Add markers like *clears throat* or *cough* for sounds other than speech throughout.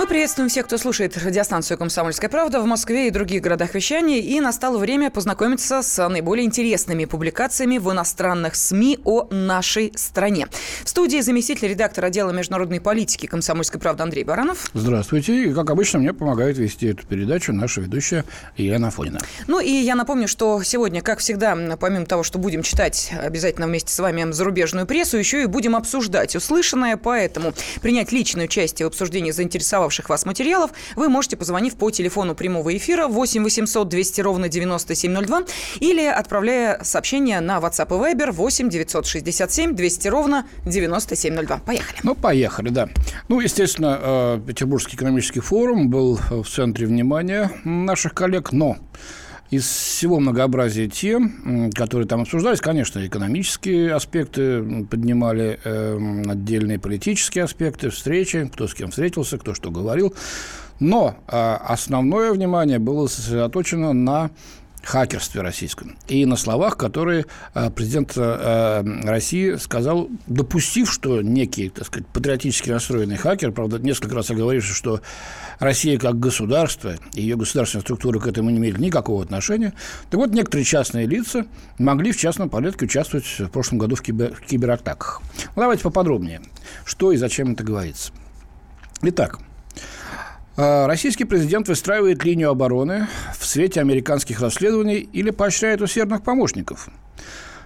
Мы приветствуем всех, кто слушает радиостанцию «Комсомольская правда» в Москве и других городах вещания. И настало время познакомиться с наиболее интересными публикациями в иностранных СМИ о нашей стране. В студии заместитель редактора отдела международной политики «Комсомольской правды» Андрей Баранов. Здравствуйте. И, как обычно, мне помогает вести эту передачу наша ведущая Елена Афонина. Ну и я напомню, что сегодня, как всегда, помимо того, что будем читать обязательно вместе с вами зарубежную прессу, еще и будем обсуждать услышанное. Поэтому принять личное участие в обсуждении заинтересовавших интересовавших вас материалов, вы можете, позвонив по телефону прямого эфира 8 800 200 ровно 9702 или отправляя сообщение на WhatsApp и Viber 8 967 200 ровно 9702. Поехали. Ну, поехали, да. Ну, естественно, э, Петербургский экономический форум был в центре внимания наших коллег, но из всего многообразия тем, которые там обсуждались, конечно, экономические аспекты поднимали, э, отдельные политические аспекты, встречи, кто с кем встретился, кто что говорил. Но э, основное внимание было сосредоточено на хакерстве российском. И на словах, которые э, президент э, России сказал, допустив, что некий, так сказать, патриотически настроенный хакер, правда, несколько раз оговоривший, что Россия как государство и ее государственные структуры к этому не имели никакого отношения. Так вот, некоторые частные лица могли в частном порядке участвовать в прошлом году в, кибер, в кибератаках. Ну, давайте поподробнее, что и зачем это говорится. Итак, российский президент выстраивает линию обороны в свете американских расследований или поощряет усердных помощников.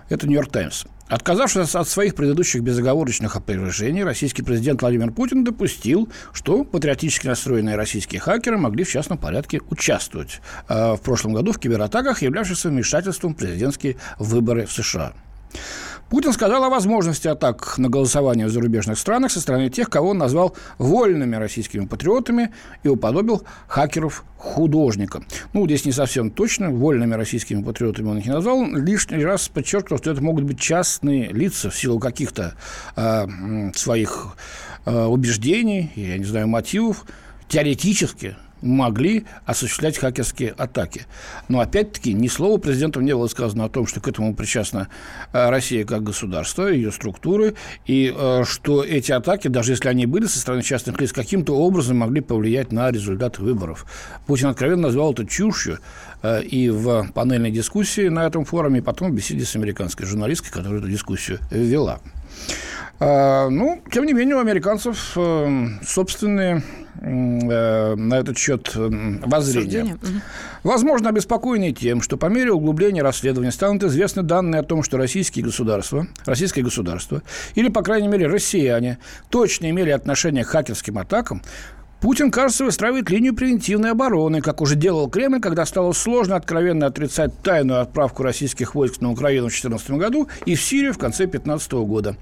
Это «Нью-Йорк Таймс». Отказавшись от своих предыдущих безоговорочных опровержений, российский президент Владимир Путин допустил, что патриотически настроенные российские хакеры могли в частном порядке участвовать э, в прошлом году в кибератаках, являвшихся вмешательством в президентские выборы в США. Путин сказал о возможности атак на голосование в зарубежных странах со стороны тех, кого он назвал вольными российскими патриотами и уподобил хакеров художника. Ну, здесь не совсем точно. Вольными российскими патриотами он их не назвал. Лишний раз подчеркнул, что это могут быть частные лица в силу каких-то э, своих э, убеждений, я не знаю, мотивов. Теоретически могли осуществлять хакерские атаки. Но, опять-таки, ни слова президентом не было сказано о том, что к этому причастна э, Россия как государство, ее структуры, и э, что эти атаки, даже если они были со стороны частных лиц, каким-то образом могли повлиять на результаты выборов. Путин откровенно назвал это чушью э, и в панельной дискуссии на этом форуме, и потом в беседе с американской журналисткой, которая эту дискуссию вела. Ну, тем не менее, у американцев собственные Э, на этот счет воззрения. Угу. Возможно, обеспокоены тем, что по мере углубления расследования станут известны данные о том, что российские государства, российское государство, или, по крайней мере, россияне, точно имели отношение к хакерским атакам, Путин, кажется, выстраивает линию превентивной обороны, как уже делал Кремль, когда стало сложно откровенно отрицать тайную отправку российских войск на Украину в 2014 году и в Сирию в конце 2015 года.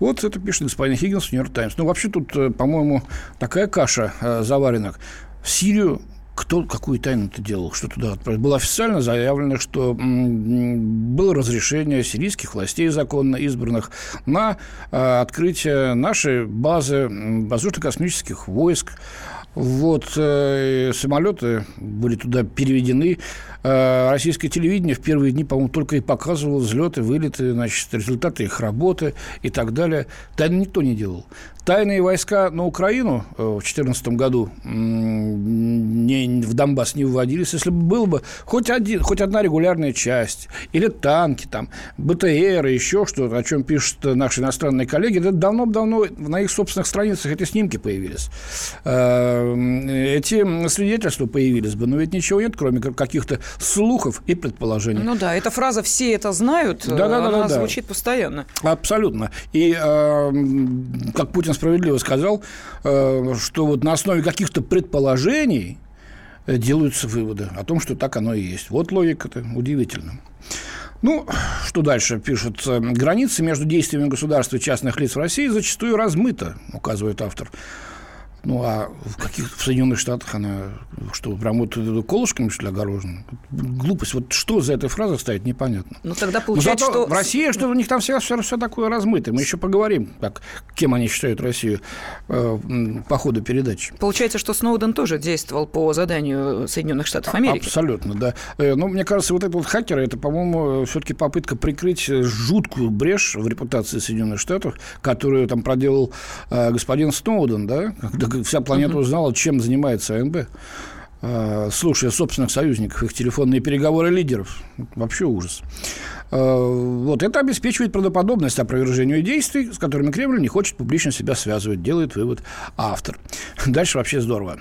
Вот это пишет господин Хиггинс в «Нью-Йорк Таймс». Ну, вообще тут, э, по-моему, такая каша э, заварена. В Сирию кто какую тайну-то делал, что туда отправить. Было официально заявлено, что было разрешение сирийских властей законно избранных на э, открытие нашей базы воздушно-космических войск. Вот э, самолеты были туда переведены. Э, российское телевидение в первые дни, по-моему, только и показывало взлеты, вылеты, значит, результаты их работы и так далее. Тайны никто не делал. Тайные войска на Украину э, в 2014 году не, в Донбасс не вводились. Если бы было бы хоть, один, хоть одна регулярная часть, или танки, там, БТР, еще что-то, о чем пишут наши иностранные коллеги, это давно-давно на их собственных страницах эти снимки появились. Э, эти свидетельства появились бы, но ведь ничего нет, кроме каких-то слухов и предположений. Ну да, эта фраза «все это знают», да, да, она да, да, звучит постоянно. Абсолютно. И э, как Путин справедливо сказал, э, что вот на основе каких-то предположений делаются выводы о том, что так оно и есть. Вот логика-то удивительно. Ну, что дальше пишут? Границы между действиями государства и частных лиц в России зачастую размыты, указывает автор. Ну, а в каких в Соединенных Штатах она что, прям вот колышками, что ли, огорожена? Глупость. Вот что за этой фразой стоит, непонятно. Ну, тогда получается, что... В России, что у них там все, все, все такое размытое. Мы еще поговорим, как, кем они считают Россию э, по ходу передачи. Получается, что Сноуден тоже действовал по заданию Соединенных Штатов Америки. Абсолютно, да. Э, ну, мне кажется, вот этот вот хакер, это, по-моему, все-таки попытка прикрыть жуткую брешь в репутации Соединенных Штатов, которую там проделал э, господин Сноуден, да, когда вся планета узнала, чем занимается АНБ э, слушая собственных союзников, их телефонные переговоры лидеров. Вообще ужас. Э, вот это обеспечивает правдоподобность опровержению действий, с которыми Кремль не хочет публично себя связывать, делает вывод автор. *laughs* Дальше вообще здорово.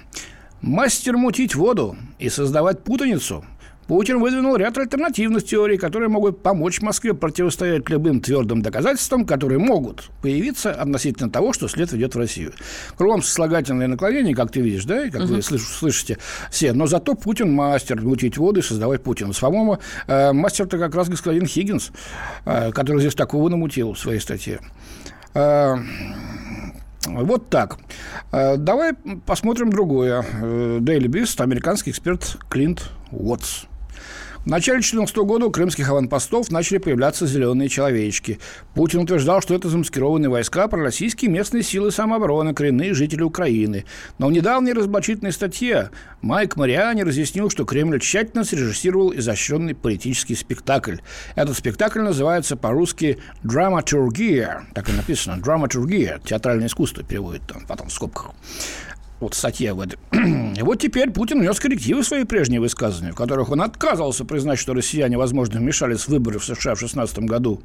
Мастер мутить воду и создавать путаницу – Путин выдвинул ряд альтернативных теорий, которые могут помочь Москве противостоять любым твердым доказательствам, которые могут появиться относительно того, что след ведет в Россию. Кругом сослагательное наклонение, как ты видишь, да, и как угу. вы слышите все. Но зато Путин мастер мутить воду и создавать Путина. По-моему, э, мастер-то как раз господин Хиггинс, э, который здесь такого намутил в своей статье. Э, вот так. Давай посмотрим другое. Daily Beast, американский эксперт Клинт Уотс. В начале 2014 года у крымских аванпостов начали появляться зеленые человечки. Путин утверждал, что это замаскированные войска пророссийские местные силы самообороны, коренные жители Украины. Но в недавней разоблачительной статье Майк Мариани разъяснил, что Кремль тщательно срежиссировал изощренный политический спектакль. Этот спектакль называется по-русски «драматургия». Так и написано «драматургия». Театральное искусство переводит там потом в скобках вот статья в этой. *clears throat* Вот теперь Путин внес коррективы в свои прежние высказывания, в которых он отказывался признать, что россияне, возможно, вмешались в выборы в США в 2016 году.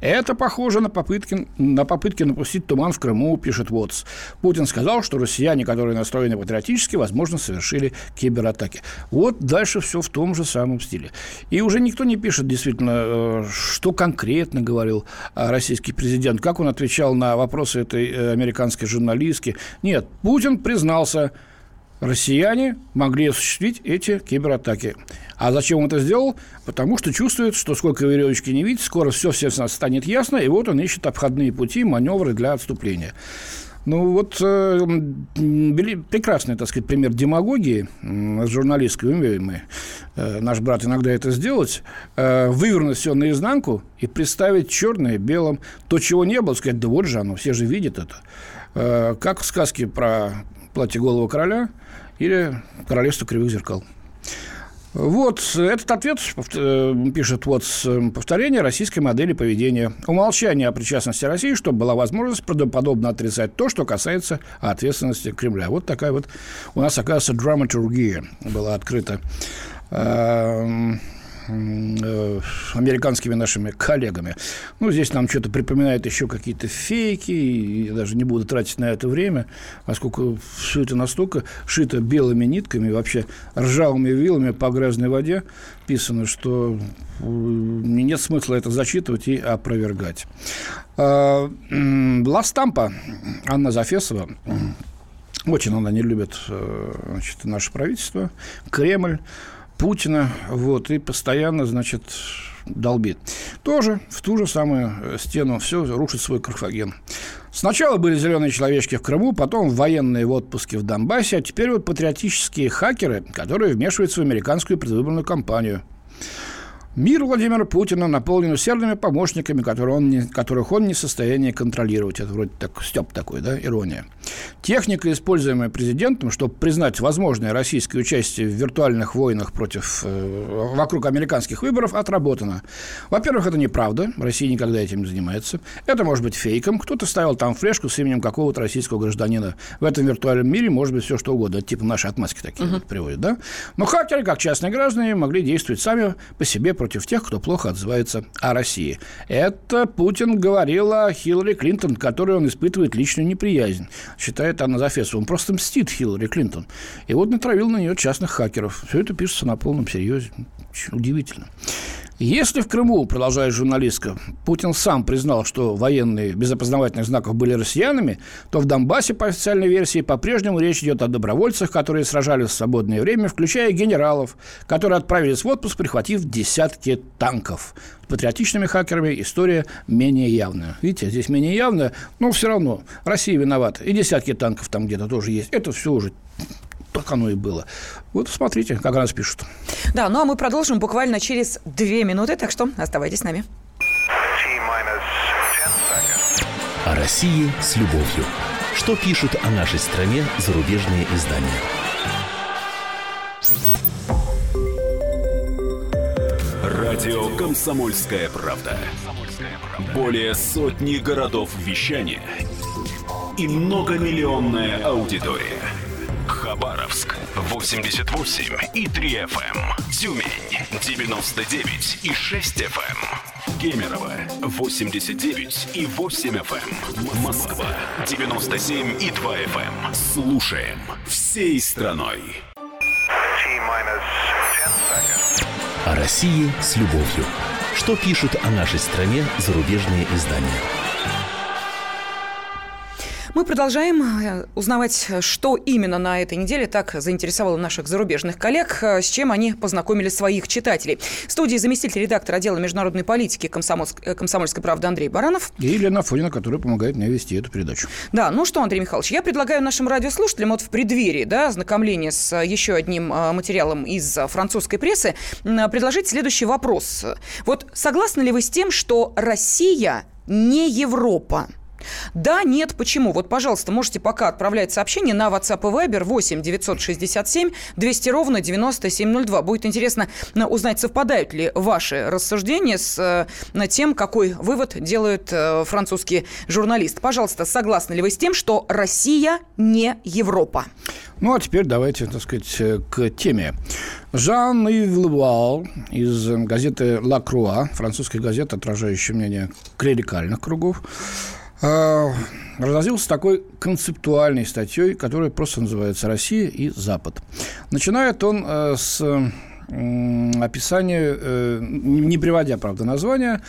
Это похоже на попытки, на попытки напустить туман в Крыму, пишет ВОЦ. Путин сказал, что россияне, которые настроены патриотически, возможно, совершили кибератаки. Вот дальше все в том же самом стиле. И уже никто не пишет действительно, э, что конкретно говорил российский президент, как он отвечал на вопросы этой э, американской журналистки. Нет, Путин признал признался, россияне могли осуществить эти кибератаки. А зачем он это сделал? Потому что чувствует, что сколько веревочки не видит, скоро все, все станет ясно, и вот он ищет обходные пути, маневры для отступления. Ну, вот э, прекрасный, так сказать, пример демагогии э, журналистской. Умеем мы, э, наш брат, иногда это сделать. Э, вывернуть все наизнанку и представить черное белым. То, чего не было, сказать, да вот же оно, все же видят это. Э, как в сказке про платье голого короля или королевство кривых зеркал. Вот этот ответ, э, пишет вот повторение российской модели поведения. Умолчание о причастности России, чтобы была возможность правдоподобно отрицать то, что касается ответственности Кремля. Вот такая вот у нас, оказывается, драматургия была открыта. Э, американскими нашими коллегами. Ну, здесь нам что-то припоминает еще какие-то фейки, и я даже не буду тратить на это время, поскольку все это настолько шито белыми нитками, вообще ржавыми вилами по грязной воде писано, что э, нет смысла это зачитывать и опровергать. А, Ластампа Анна Зафесова очень она не любит э, значит, наше правительство, Кремль. Путина, вот, и постоянно, значит, долбит. Тоже в ту же самую стену все рушит свой Карфаген. Сначала были зеленые человечки в Крыму, потом военные в отпуске в Донбассе, а теперь вот патриотические хакеры, которые вмешиваются в американскую предвыборную кампанию. Мир Владимира Путина наполнен усердными помощниками, которые он не, которых он не в состоянии контролировать. Это вроде так степ такой, да, ирония. Техника, используемая президентом, чтобы признать возможное российское участие в виртуальных войнах против, э, вокруг американских выборов, отработана. Во-первых, это неправда. Россия никогда этим не занимается. Это может быть фейком. Кто-то ставил там флешку с именем какого-то российского гражданина. В этом виртуальном мире может быть все что угодно. Это типа наши отмазки такие uh-huh. вот приводят, да? Но хакеры, как частные граждане, могли действовать сами по себе против тех, кто плохо отзывается о России. Это Путин говорил о Хиллари Клинтон, которой он испытывает личную неприязнь, считает Анна Зафесова. Он просто мстит Хиллари Клинтон. И вот натравил на нее частных хакеров. Все это пишется на полном серьезе. Удивительно. Если в Крыму, продолжает журналистка, Путин сам признал, что военные без опознавательных знаков были россиянами, то в Донбассе, по официальной версии, по-прежнему речь идет о добровольцах, которые сражались в свободное время, включая генералов, которые отправились в отпуск, прихватив десятки танков. С патриотичными хакерами история менее явная. Видите, здесь менее явная, но все равно Россия виновата. И десятки танков там где-то тоже есть. Это все уже так оно и было. Вот смотрите, как нас пишут. Да, ну а мы продолжим буквально через две минуты, так что оставайтесь с нами. О России с любовью. Что пишут о нашей стране зарубежные издания? Радио «Комсомольская правда». Более сотни городов вещания и многомиллионная аудитория – 88 и 3 FM. Эм. Тюмень 99 и 6 FM. Эм. Кемерово 89 и 8 FM. Эм. Москва 97 и 2 FM. Слушаем всей страной. О России с любовью. Что пишут о нашей стране зарубежные издания? Мы продолжаем э, узнавать, что именно на этой неделе так заинтересовало наших зарубежных коллег, э, с чем они познакомили своих читателей. В студии заместитель редактора отдела международной политики. Э, «Комсомольской правды» Андрей Баранов. И Елена Фонина, которая помогает мне вести эту передачу. Да, ну что, Андрей Михайлович, я предлагаю нашим радиослушателям вот в преддверии да, ознакомления с еще одним материалом из французской прессы предложить следующий вопрос. Вот согласны ли вы с тем, что Россия не Европа? Да, нет, почему? Вот, пожалуйста, можете пока отправлять сообщение на WhatsApp и Viber 8 967 200 ровно 9702. Будет интересно э, узнать, совпадают ли ваши рассуждения с э, тем, какой вывод делают э, французские журналисты. Пожалуйста, согласны ли вы с тем, что Россия не Европа? Ну, а теперь давайте, так сказать, к теме. Жан-Ив Левуал из газеты «Ла Круа», французской газеты, отражающей мнение клерикальных кругов, разразился такой концептуальной статьей, которая просто называется «Россия и Запад». Начинает он э, с э, не приводя, правда, названия,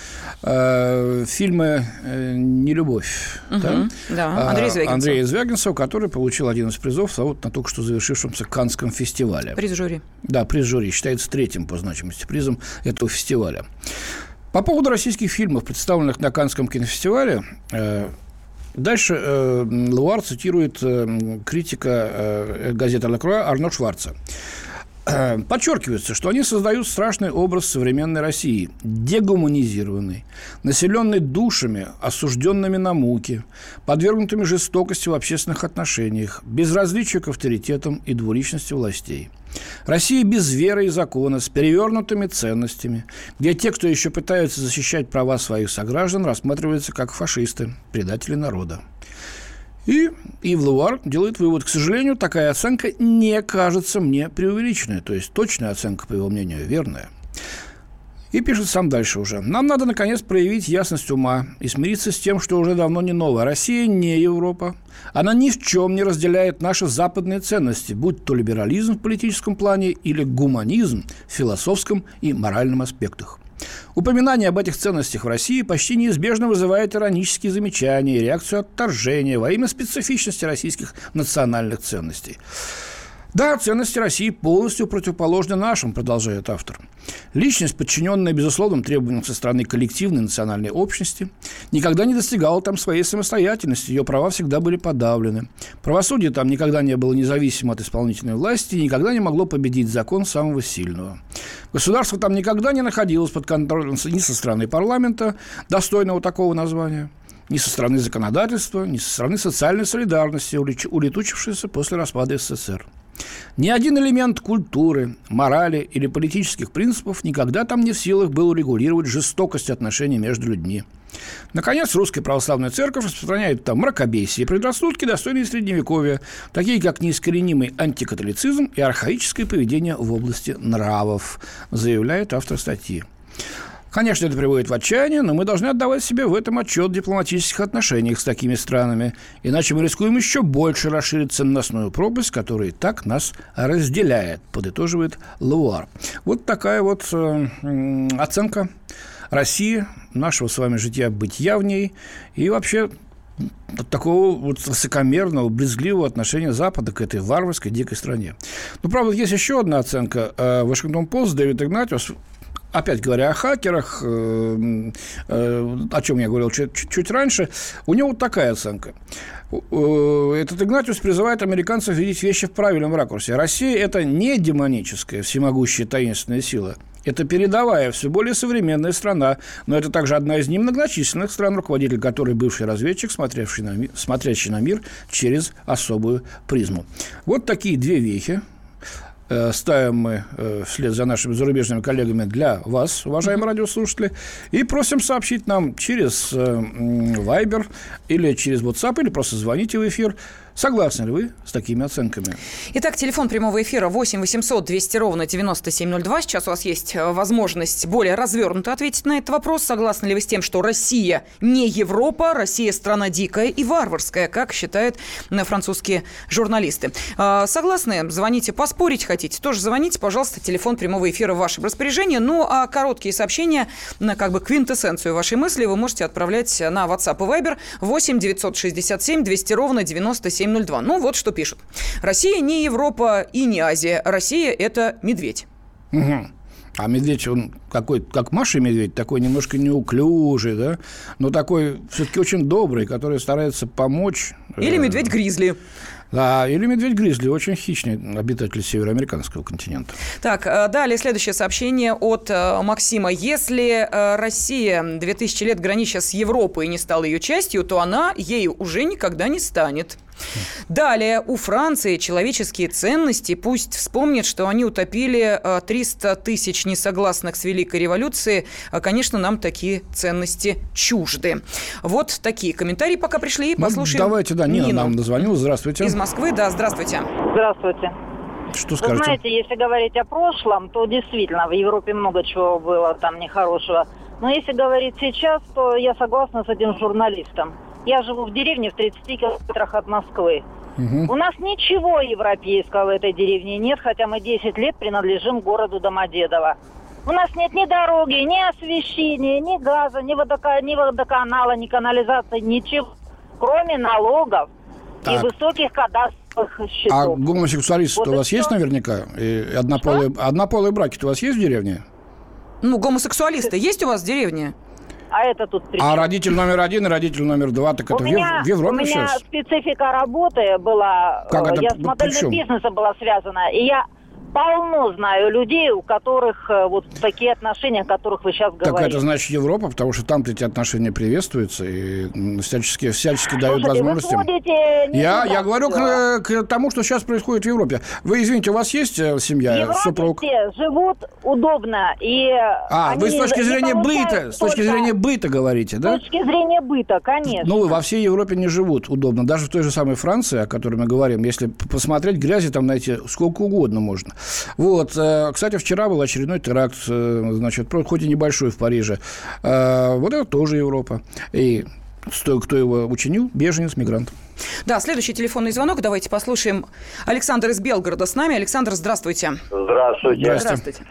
э, фильма «Нелюбовь». Угу, да? да, Андрей Звягинцев. Андрей Звягинцев, который получил один из призов вот на только что завершившемся Канском фестивале. Приз жюри. Да, приз жюри. Считается третьим по значимости призом этого фестиваля. По поводу российских фильмов, представленных на Каннском кинофестивале, э, Дальше э, Луар цитирует э, критика э, газеты «Ла Круа» Арно Шварца. Подчеркивается, что они создают страшный образ современной России, дегуманизированной, населенной душами, осужденными на муки, подвергнутыми жестокости в общественных отношениях, безразличию к авторитетам и двуличности властей – Россия без веры и закона, с перевернутыми ценностями, где те, кто еще пытаются защищать права своих сограждан, рассматриваются как фашисты, предатели народа. И Ив Луар делает вывод. К сожалению, такая оценка не кажется мне преувеличенной. То есть точная оценка, по его мнению, верная. И пишет сам дальше уже. Нам надо, наконец, проявить ясность ума и смириться с тем, что уже давно не новая. Россия не Европа. Она ни в чем не разделяет наши западные ценности, будь то либерализм в политическом плане или гуманизм в философском и моральном аспектах. Упоминание об этих ценностях в России почти неизбежно вызывает иронические замечания и реакцию отторжения во имя специфичности российских национальных ценностей. Да, ценности России полностью противоположны нашим, продолжает автор. Личность, подчиненная безусловным требованиям со стороны коллективной национальной общности, никогда не достигала там своей самостоятельности, ее права всегда были подавлены. Правосудие там никогда не было независимо от исполнительной власти и никогда не могло победить закон самого сильного. Государство там никогда не находилось под контролем ни со стороны парламента, достойного такого названия, ни со стороны законодательства, ни со стороны социальной солидарности, улетучившейся после распада СССР. Ни один элемент культуры, морали или политических принципов никогда там не в силах был урегулировать жестокость отношений между людьми. Наконец, русская православная церковь распространяет там мракобесие предрассудки, достойные средневековья, такие как неискоренимый антикатолицизм и архаическое поведение в области нравов, заявляет автор статьи. Конечно, это приводит в отчаяние, но мы должны отдавать себе в этом отчет в дипломатических отношениях с такими странами. Иначе мы рискуем еще больше расширить ценностную пропасть, которая и так нас разделяет, подытоживает Луар. Вот такая вот э, оценка России, нашего с вами жития-бытия в ней и вообще такого вот высокомерного, брезгливого отношения Запада к этой варварской, дикой стране. Но, правда, есть еще одна оценка. Э, Вашингтон Пост, Дэвид Игнатиус опять говоря о хакерах, э, э, о чем я говорил чуть, раньше, у него вот такая оценка. Этот Игнатиус призывает американцев видеть вещи в правильном ракурсе. Россия – это не демоническая, всемогущая таинственная сила. Это передовая, все более современная страна, но это также одна из немногочисленных стран, руководитель которой бывший разведчик, смотревший на мир, смотрящий на мир через особую призму. Вот такие две вехи Э, ставим мы э, вслед за нашими зарубежными коллегами для вас, уважаемые радиослушатели, и просим сообщить нам через э, Viber или через WhatsApp, или просто звоните в эфир Согласны ли вы с такими оценками? Итак, телефон прямого эфира 8 800 200 ровно 9702. Сейчас у вас есть э, возможность более развернуто ответить на этот вопрос. Согласны ли вы с тем, что Россия не Европа, Россия страна дикая и варварская, как считают э, французские журналисты? А, согласны? Звоните, поспорить хотите? Тоже звоните, пожалуйста, телефон прямого эфира в вашем распоряжении. Ну, а короткие сообщения, на как бы квинтэссенцию вашей мысли вы можете отправлять на WhatsApp и Viber 8 967 200 ровно 97 702. Ну, вот что пишут. Россия не Европа и не Азия. Россия – это медведь. Угу. А медведь, он какой, как Маша медведь, такой немножко неуклюжий, да, но такой все-таки очень добрый, который старается помочь. Или э, медведь-гризли. Да, или медведь-гризли, очень хищный обитатель североамериканского континента. Так, э, далее следующее сообщение от э, Максима. Если Россия 2000 лет гранича с Европой и не стала ее частью, то она ею уже никогда не станет. Далее, у Франции человеческие ценности. Пусть вспомнят, что они утопили 300 э, тысяч несогласных с Великой революцией. А, конечно, нам такие ценности чужды. Вот такие комментарии пока пришли. Ну, Послушаем Давайте, да, Нина Нину. нам дозвонила. Здравствуйте. Из Москвы, да, здравствуйте. Здравствуйте. Что скажете? Вы знаете, если говорить о прошлом, то действительно в Европе много чего было там нехорошего. Но если говорить сейчас, то я согласна с этим журналистом. Я живу в деревне в 30 километрах от Москвы. Угу. У нас ничего европейского в этой деревне нет, хотя мы 10 лет принадлежим городу Домодедово. У нас нет ни дороги, ни освещения, ни газа, ни, водока... ни водоканала, ни канализации, ничего, кроме налогов так. и высоких кадастровых счетов. А гомосексуалисты вот у вас что? есть наверняка? И однополые, однополые браки у вас есть в деревне? Ну, гомосексуалисты есть у вас в деревне? А это тут при А родитель номер один и родитель номер два, так это у меня, в Европе У меня сейчас? специфика работы была, как э, это, я с модельным бизнесом была связана, и я полно знаю людей, у которых э, вот такие отношения, о которых вы сейчас говорите. Так это значит Европа, потому что там эти отношения приветствуются и всячески, всячески дают возможности. Я, я говорю к, к тому, что сейчас происходит в Европе. Вы, извините, у вас есть э, семья, Европе супруг? все живут удобно. И а, вы с точки зрения быта, с точки зрения быта говорите, да? С точки зрения быта, конечно. Ну, во всей Европе не живут удобно. Даже в той же самой Франции, о которой мы говорим, если посмотреть, грязи там найти сколько угодно можно. Вот. Э, кстати, вчера был очередной теракт, э, значит, хоть и небольшой в Париже. Э, вот это тоже Европа. И кто его учинил? Беженец, мигрант. Да, следующий телефонный звонок. Давайте послушаем. Александр из Белгорода с нами. Александр, здравствуйте. Здравствуйте. Здравствуйте. здравствуйте.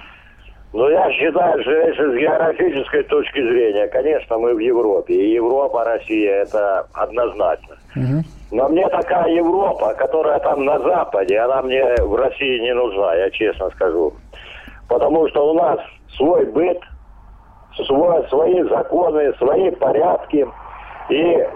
Ну, я считаю, что если с географической точки зрения, конечно, мы в Европе. И Европа, Россия, это однозначно. Угу. Но мне такая Европа, которая там на Западе, она мне в России не нужна, я честно скажу. Потому что у нас свой быт, свой, свои законы, свои порядки. И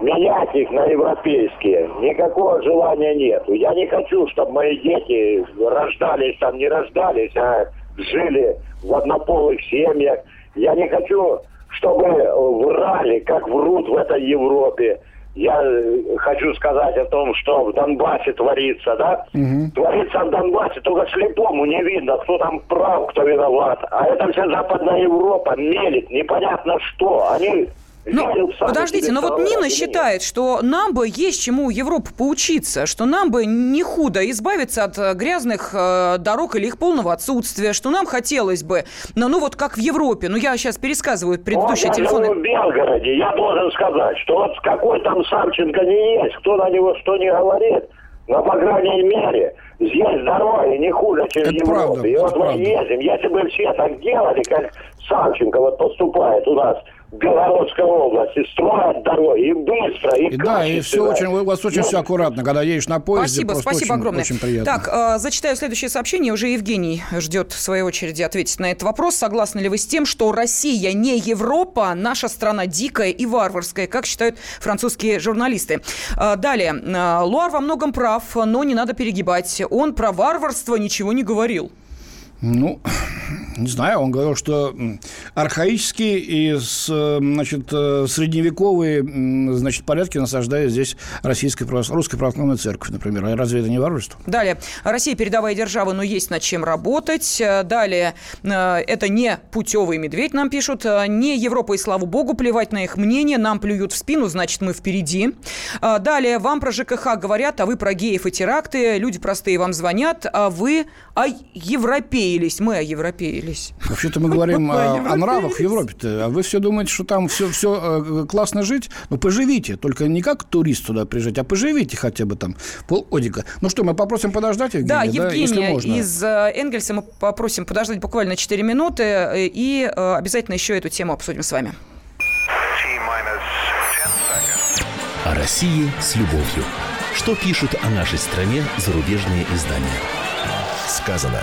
менять их на европейские никакого желания нет. Я не хочу, чтобы мои дети рождались там, не рождались, а жили в однополых семьях. Я не хочу, чтобы врали, как врут в этой Европе я э, хочу сказать о том, что в Донбассе творится, да? Угу. Творится в Донбассе, только слепому не видно, кто там прав, кто виноват. А это вся Западная Европа мелит, непонятно что. Они Ну, подождите, но вот Нина считает, что нам бы есть чему Европу поучиться, что нам бы не худо избавиться от э, грязных э, дорог или их полного отсутствия, что нам хотелось бы, ну, ну вот как в Европе, ну я сейчас пересказываю предыдущие вот, телефоны. в Белгороде, я должен сказать, что вот какой там Савченко не есть, кто на него что не говорит, но, по крайней мере, здесь дороги не хуже, чем это в Европе. Правда, и вот мы правда. ездим, если бы все так делали, как Савченко вот поступает у нас Белгородской области, строят дороги и быстро, и, И да, и все очень, у вас очень все аккуратно, когда едешь на поезде. Спасибо, спасибо очень, огромное. Очень приятно. Так, э, зачитаю следующее сообщение. Уже Евгений ждет в своей очереди ответить на этот вопрос. Согласны ли вы с тем, что Россия не Европа, наша страна дикая и варварская, как считают французские журналисты? Э, Далее. Луар во многом прав, но не надо перегибать. Он про варварство ничего не говорил. Ну, не знаю, он говорил, что архаические и э, значит, э, средневековые значит, порядки насаждает здесь российская русская православная церковь, например. А разве это не варварство? Далее. Россия передовая держава, но есть над чем работать. Э, Далее. Это не путевый медведь, нам пишут. Не Европа и слава богу, плевать на их мнение. Нам плюют в спину, значит, мы впереди. Далее. Вам про ЖКХ говорят, а вы про геев и теракты. Люди простые вам звонят, а вы европеились. Мы европеились. Вообще-то мы говорим *laughs* о, нравах в Европе-то, а вы все думаете, что там все, все классно жить? Ну, поживите, только не как турист туда приезжать, а поживите хотя бы там полгодика. Ну что, мы попросим подождать, Евгения, Да, если Евгения можно. из э, Энгельса мы попросим подождать буквально 4 минуты э, и э, обязательно еще эту тему обсудим с вами. О России с любовью. Что пишут о нашей стране зарубежные издания? Сказано.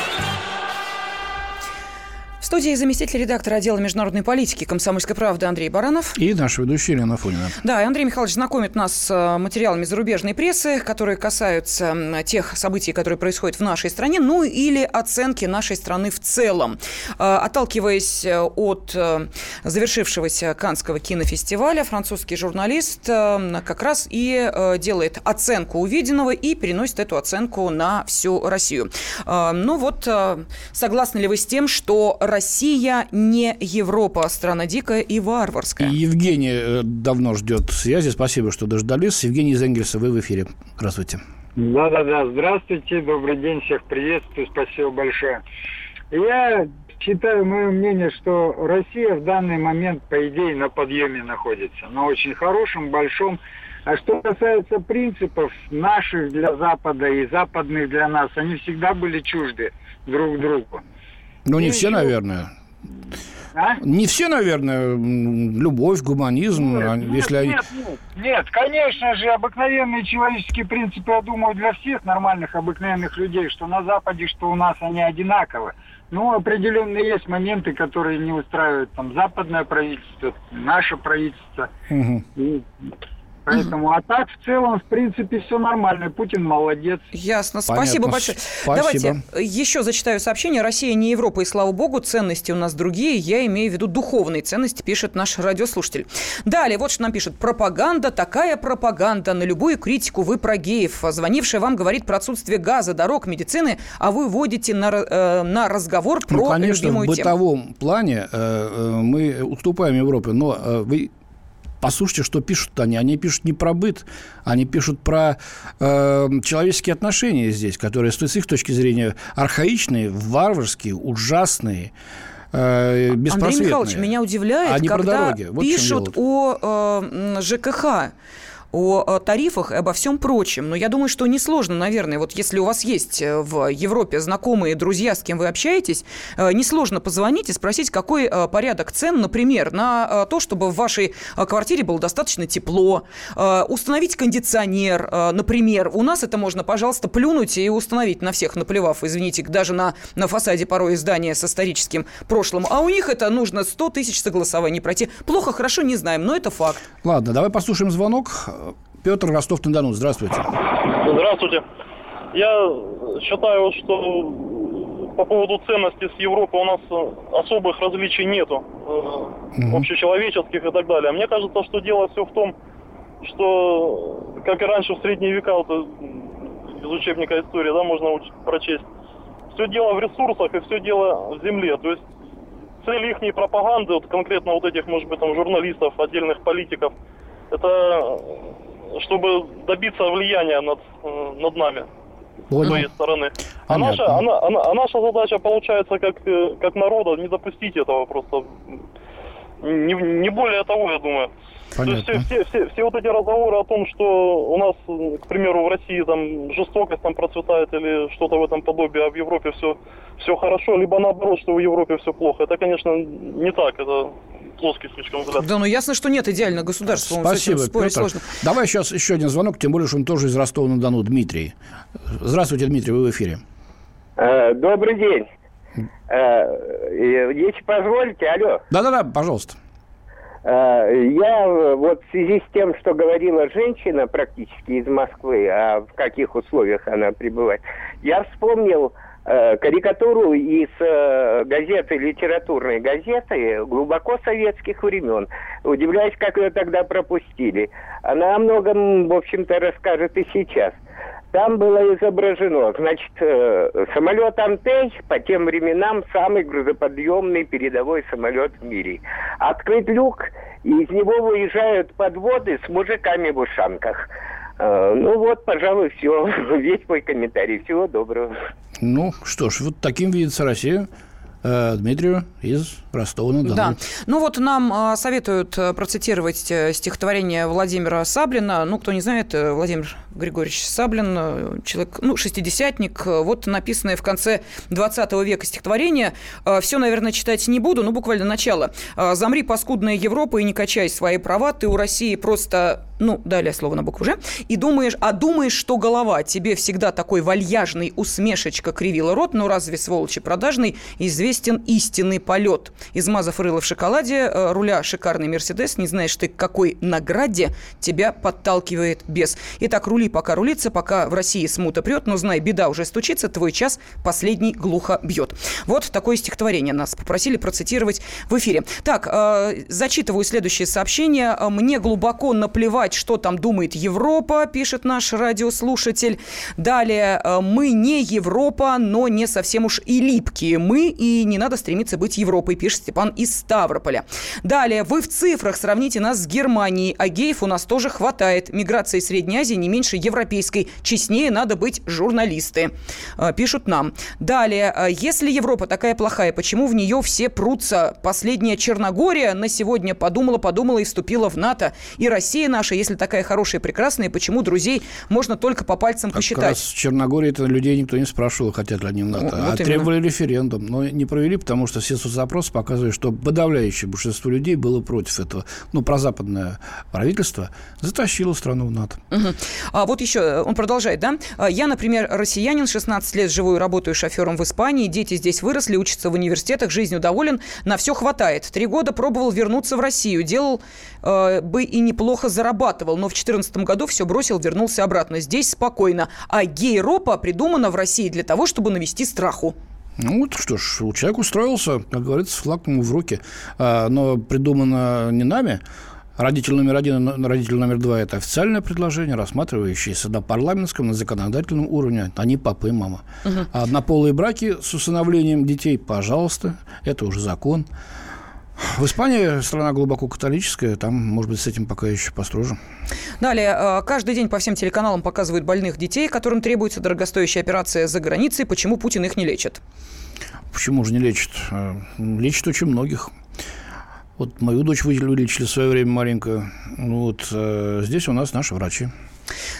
Студии заместитель редактора отдела международной политики «Комсомольской правды» Андрей Баранов. И наша ведущая Елена Фонина. Да, и Андрей Михайлович знакомит нас с э, материалами зарубежной прессы, которые касаются тех событий, которые происходят в нашей стране, ну или оценки нашей страны в целом. Э, Отталкиваясь э, от завершившегося Канского кинофестиваля, французский журналист как раз и делает оценку увиденного и переносит эту оценку на всю Россию. Ну вот, согласны ли вы с тем, что Россия не Европа, а страна дикая и варварская? И Евгений э, давно ждет связи. Спасибо, что дождались. Евгений из Энгельса, вы в эфире. Здравствуйте. Да-да-да, здравствуйте, добрый день, всех приветствую, спасибо большое. Я считаю, мое мнение, что Россия в данный момент, по идее, на подъеме находится, на очень хорошем, большом. А что касается принципов наших для Запада и западных для нас, они всегда были чужды друг другу. Ну, не И все, наверное. А? Не все, наверное, любовь, гуманизм, а Нет, если они... нет, нет, нет, конечно же, обыкновенные человеческие принципы, я думаю, для всех нормальных обыкновенных людей, что на Западе, что у нас, они одинаковы. Ну, определенно есть моменты, которые не устраивают там западное правительство, наше правительство. Мгм. И поэтому, а так, в целом, в принципе, все нормально. Путин молодец. Ясно. Понятно. Спасибо большое. Спасибо. Давайте еще зачитаю сообщение. Россия не Европа, и слава богу, ценности у нас другие. Я имею в виду духовные ценности, пишет наш радиослушатель. Далее, вот что нам пишет. Пропаганда, такая пропаганда. На любую критику вы про геев. Звонившая вам говорит про отсутствие газа, дорог, медицины, а вы вводите на, э, на разговор про Ну, конечно, в любимую тему. бытовом плане э, э, мы уступаем Европе, но э, вы послушайте, что пишут они. Они пишут не про быт, они пишут про э, человеческие отношения здесь, которые с их точки зрения архаичные, варварские, ужасные. э, Андрей беспросветные. Михайлович, меня удивляет, А не про когда дороги. Вот пишут о э, ЖКХ. О тарифах и обо всем прочем. Но я думаю, что несложно, наверное, вот если у вас есть э, в Европе знакомые, друзья, с кем вы общаетесь, э, несложно позвонить и спросить, какой э, порядок цен, например, на то, чтобы в вашей квартире было достаточно тепло, установить кондиционер, например. У нас это можно, пожалуйста, плюнуть и установить на всех, наплевав, извините, даже на, на фасаде порой здания со историческим прошлым. А у них это нужно 100 тысяч согласований пройти. Плохо, хорошо, не знаем, но это факт. Ладно, давай послушаем звонок. Петр Ростов-на-Дону. Здравствуйте. Здравствуйте. Я считаю, что по поводу ценностей с Европы у нас особых различий нету, угу. общечеловеческих и так далее. Мне кажется, что дело все в том, что, как и раньше в средние века, вот, из учебника истории, да, можно прочесть, все дело в ресурсах и все дело в земле. То есть цель их пропаганды, вот конкретно вот этих, может быть, там журналистов, отдельных политиков, это чтобы добиться влияния над, над нами. Понял. С своей стороны. А наша, а, а, а наша задача получается как, э, как народа не допустить этого просто. Не, не более того, я думаю. Понятно. То есть все, все, все, все вот эти разговоры о том, что у нас, к примеру, в России там жестокость там процветает или что-то в этом подобии, а в Европе все, все хорошо, либо наоборот, что в Европе все плохо. Это, конечно, не так. Это плоский слишком взгляд. Да, но ясно, что нет идеального государства. Спасибо, Петр. Сложно. Давай сейчас еще один звонок, тем более, что он тоже из Ростова-на-Дону. Дмитрий. Здравствуйте, Дмитрий, вы в эфире. Э, добрый день. Э, если позволите, алло. Да-да-да, пожалуйста. Э, я вот в связи с тем, что говорила женщина практически из Москвы, а в каких условиях она пребывает, я вспомнил Э, карикатуру из э, газеты, литературной газеты глубоко советских времен. Удивляюсь, как ее тогда пропустили. Она о многом, в общем-то, расскажет и сейчас. Там было изображено, значит, э, самолет «Антей» по тем временам самый грузоподъемный передовой самолет в мире. Открыт люк, и из него выезжают подводы с мужиками в ушанках. Э, ну вот, пожалуй, все. *laughs* Весь мой комментарий. Всего доброго. Ну, что ж, вот таким видится Россия. Э, Дмитрию из Ростова-на-Дону. Да. Ну вот нам а, советуют э, процитировать стихотворение Владимира Саблина. Ну, кто не знает, Владимир Григорьевич Саблин, человек, ну, шестидесятник. Вот написанное в конце 20 века стихотворение. Все, наверное, читать не буду, но буквально начало. «Замри, паскудная Европа, и не качай свои права. Ты у России просто ну, далее слово на букву «Ж», и думаешь, а думаешь, что голова тебе всегда такой вальяжный усмешечка кривила рот, но разве, сволочи продажный, известен истинный полет. Измазав рыло в шоколаде, э, руля шикарный Мерседес, не знаешь ты, к какой награде тебя подталкивает бес. Итак, рули пока рулится, пока в России смута прет, но знай, беда уже стучится, твой час последний глухо бьет. Вот такое стихотворение нас попросили процитировать в эфире. Так, э, зачитываю следующее сообщение. Мне глубоко наплевать знать, что там думает Европа, пишет наш радиослушатель. Далее, э, мы не Европа, но не совсем уж и липкие. Мы, и не надо стремиться быть Европой, пишет Степан из Ставрополя. Далее, вы в цифрах сравните нас с Германией, а геев у нас тоже хватает. Миграция из Средней Азии не меньше европейской. Честнее надо быть журналисты, э, пишут нам. Далее, э, если Европа такая плохая, почему в нее все прутся? Последняя Черногория на сегодня подумала, подумала и вступила в НАТО. И Россия наша, если такая хорошая и прекрасная, почему друзей можно только по пальцам как посчитать? Раз в Черногории это людей никто не спрашивал, хотят ли они в НАТО. Вот а именно. требовали референдум, но не провели, потому что все соцопросы показывают, что подавляющее большинство людей было против этого. Ну, прозападное правительство затащило страну в НАТО. Угу. А вот еще, э, он продолжает, да? «А я, например, россиянин, 16 лет живу и работаю шофером в Испании, дети здесь выросли, учатся в университетах, жизнью доволен, на все хватает. Три года пробовал вернуться в Россию, делал э, бы и неплохо зарабатывал но в 2014 году все бросил, вернулся обратно. Здесь спокойно. А гей-ропа придумана в России для того, чтобы навести страху. Ну, вот что ж, человек устроился, как говорится, флаг ему в руки. А, но придумано не нами. Родитель номер один родитель номер два – это официальное предложение, рассматривающееся на парламентском, на законодательном уровне. Они папа и мама. Угу. А однополые браки с усыновлением детей, пожалуйста, это уже закон. В Испании страна глубоко католическая, там, может быть, с этим пока еще построже. Далее, э, каждый день по всем телеканалам показывают больных детей, которым требуется дорогостоящая операция за границей. Почему Путин их не лечит? Почему же не лечит? Э, лечит очень многих. Вот мою дочь вылечили в свое время маленькую. Ну, вот э, здесь у нас наши врачи.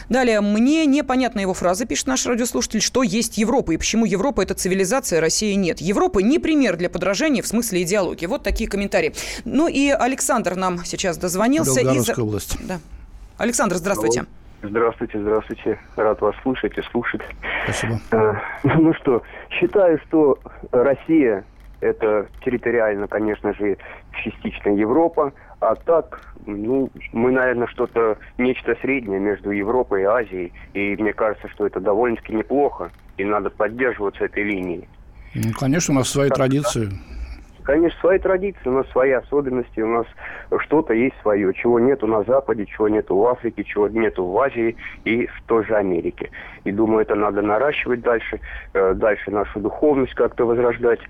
Далее, мне непонятна его фраза, пишет наш радиослушатель, что есть Европа и почему Европа – это цивилизация, а Россия нет. Европа не пример для подражания в смысле идеологии. Вот такие комментарии. Ну и Александр нам сейчас дозвонился. Белгородская из... область. Да. Александр, здравствуйте. Здравствуйте, здравствуйте. Рад вас слушать и слушать. Спасибо. Э, *laughs* ну что, считаю, что Россия это территориально, конечно же, частично Европа, а так, ну, мы, наверное, что-то, нечто среднее между Европой и Азией, и мне кажется, что это довольно-таки неплохо, и надо поддерживаться этой линией. Ну, конечно, у нас свои так, традиции. Конечно, свои традиции, у нас свои особенности, у нас что-то есть свое, чего нету на Западе, чего нету в Африке, чего нету в Азии и в той же Америке. И думаю, это надо наращивать дальше, э, дальше нашу духовность как-то возрождать.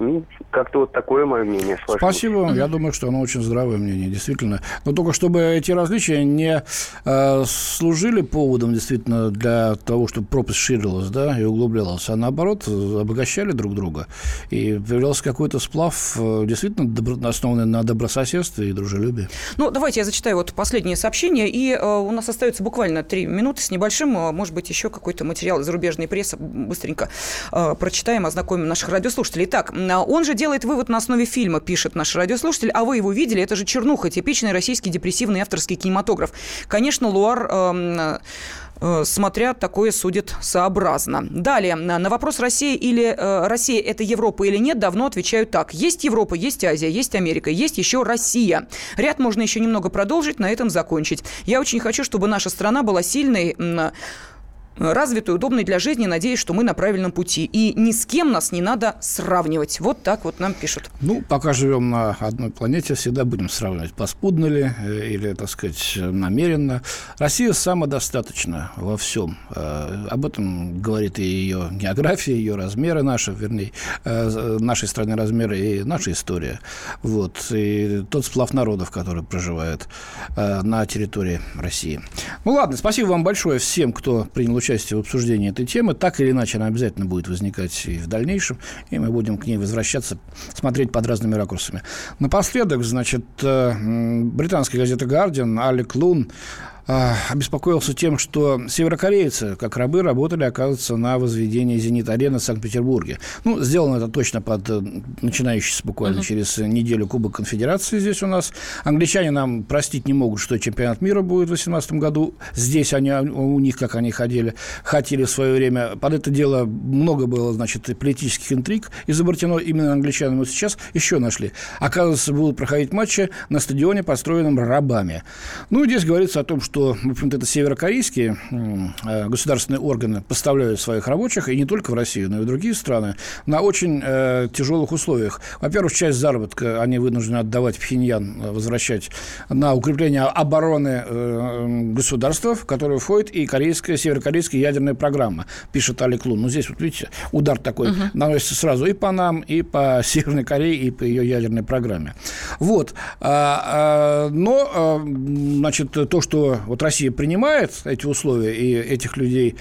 Ну, как-то вот такое мое мнение сложилось. Спасибо. Я думаю, что оно очень здравое мнение, действительно. Но только чтобы эти различия не э, служили поводом действительно для того, чтобы пропасть ширилась да, и углублялась, а наоборот обогащали друг друга. И появлялся какой-то сплав, э, действительно добро, основанный на добрососедстве и дружелюбии. Ну, давайте я зачитаю вот последнее сообщение. И э, у нас остается буквально три минуты с небольшим. Э, может быть, еще какой-то материал из зарубежной прессы быстренько э, прочитаем, ознакомим наших радиослушателей. Итак, он же делает вывод на основе фильма, пишет наш радиослушатель. А вы его видели? Это же чернуха, типичный российский депрессивный авторский кинематограф. Конечно, Луар... Э, э, смотря такое судит сообразно. Далее, на вопрос Россия или э, Россия это Европа или нет, давно отвечаю так. Есть Европа, есть Азия, есть Америка, есть еще Россия. Ряд можно еще немного продолжить, на этом закончить. Я очень хочу, чтобы наша страна была сильной, развитой, удобной для жизни. Надеюсь, что мы на правильном пути. И ни с кем нас не надо сравнивать. Вот так вот нам пишут. Ну, пока живем на одной планете, всегда будем сравнивать, поспудно ли э, или, так сказать, намеренно. Россия самодостаточна во всем. Э, об этом говорит и ее география, ее размеры наши, вернее, э, нашей страны размеры и наша история. Вот. И тот сплав народов, который проживает на территории России. Ну, ладно, спасибо вам большое всем, кто принял участие участие в обсуждении этой темы. Так или иначе, она обязательно будет возникать и в дальнейшем, и мы будем к ней возвращаться, смотреть под разными ракурсами. Напоследок, значит, э, британская газета «Гардиан» Алек Лун обеспокоился тем, что северокорейцы, как рабы, работали, оказывается, на возведении «Зенит-арены» в Санкт-Петербурге. Ну, сделано это точно под э, начинающийся буквально uh-huh. через неделю Кубок Конфедерации здесь у нас. Англичане нам простить не могут, что чемпионат мира будет в 2018 году. Здесь они, у них, как они ходили, хотели в свое время. Под это дело много было, значит, политических интриг изобретено именно англичанами. Вот сейчас еще нашли. Оказывается, будут проходить матчи на стадионе, построенном рабами. Ну, здесь говорится о том, что что, в общем-то, это северокорейские э, государственные органы поставляют своих рабочих, и не только в Россию, но и в другие страны, на очень э, тяжелых условиях. Во-первых, часть заработка они вынуждены отдавать Пхеньян, э, возвращать на укрепление обороны э, государства, в которое входит и корейская, северокорейская ядерная программа, пишет Алик Лун. Ну, здесь, вот видите, удар такой угу. наносится сразу и по нам, и по *laughs* Северной Корее, и по ее ядерной программе. Вот. А, а, но, а, значит, то, что вот Россия принимает эти условия и этих людей,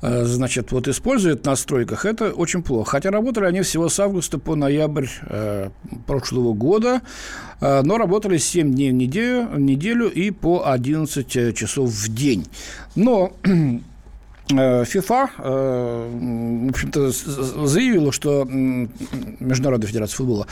э, значит, вот использует на стройках, это очень плохо. Хотя работали они всего с августа по ноябрь э, прошлого года, э, но работали 7 дней в неделю, неделю и по 11 часов в день. Но *clears throat* ФИФА, в общем-то, заявила, что Международная федерация футбола,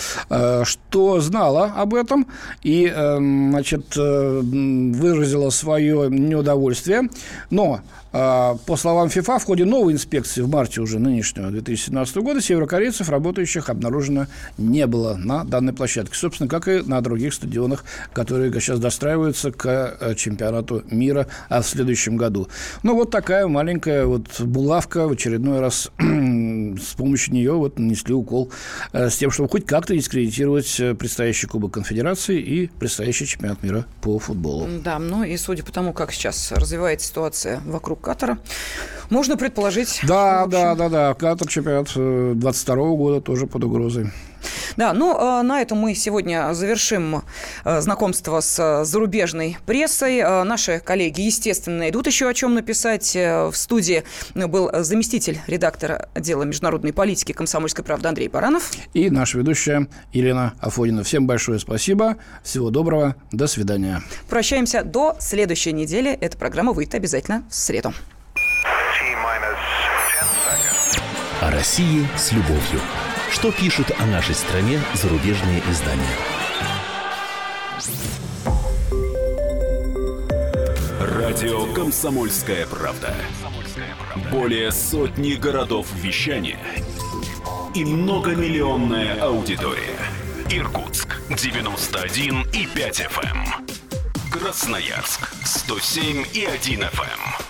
что знала об этом и, значит, выразила свое неудовольствие, но по словам ФИФА, в ходе новой инспекции в марте уже нынешнего 2017 года северокорейцев, работающих, обнаружено не было на данной площадке. Собственно, как и на других стадионах, которые сейчас достраиваются к э, чемпионату мира а в следующем году. Ну, вот такая маленькая вот булавка в очередной раз *clears throat* с помощью нее вот нанесли укол э, с тем, чтобы хоть как-то дискредитировать э, предстоящий Кубок Конфедерации и предстоящий чемпионат мира по футболу. Да, ну и судя по тому, как сейчас развивается ситуация вокруг Катара. Можно предположить... Да, да, да, да. Катар чемпионат 22 года тоже под угрозой. Да, ну, а, на этом мы сегодня завершим а, знакомство с зарубежной прессой. Наши коллеги, естественно, найдут еще о чем написать. Э, в студии был заместитель редактора отдела международной политики комсомольской правды Андрей Баранов. И наша ведущая Елена Афонина. Всем большое спасибо. Всего доброго. До свидания. Прощаемся до следующей недели. Эта программа выйдет обязательно в среду. О России с любовью. Что пишут о нашей стране зарубежные издания? Радио «Комсомольская правда». Более сотни городов вещания и многомиллионная аудитория. Иркутск 91 и 5 FM. Эм. Красноярск 107 и 1 FM.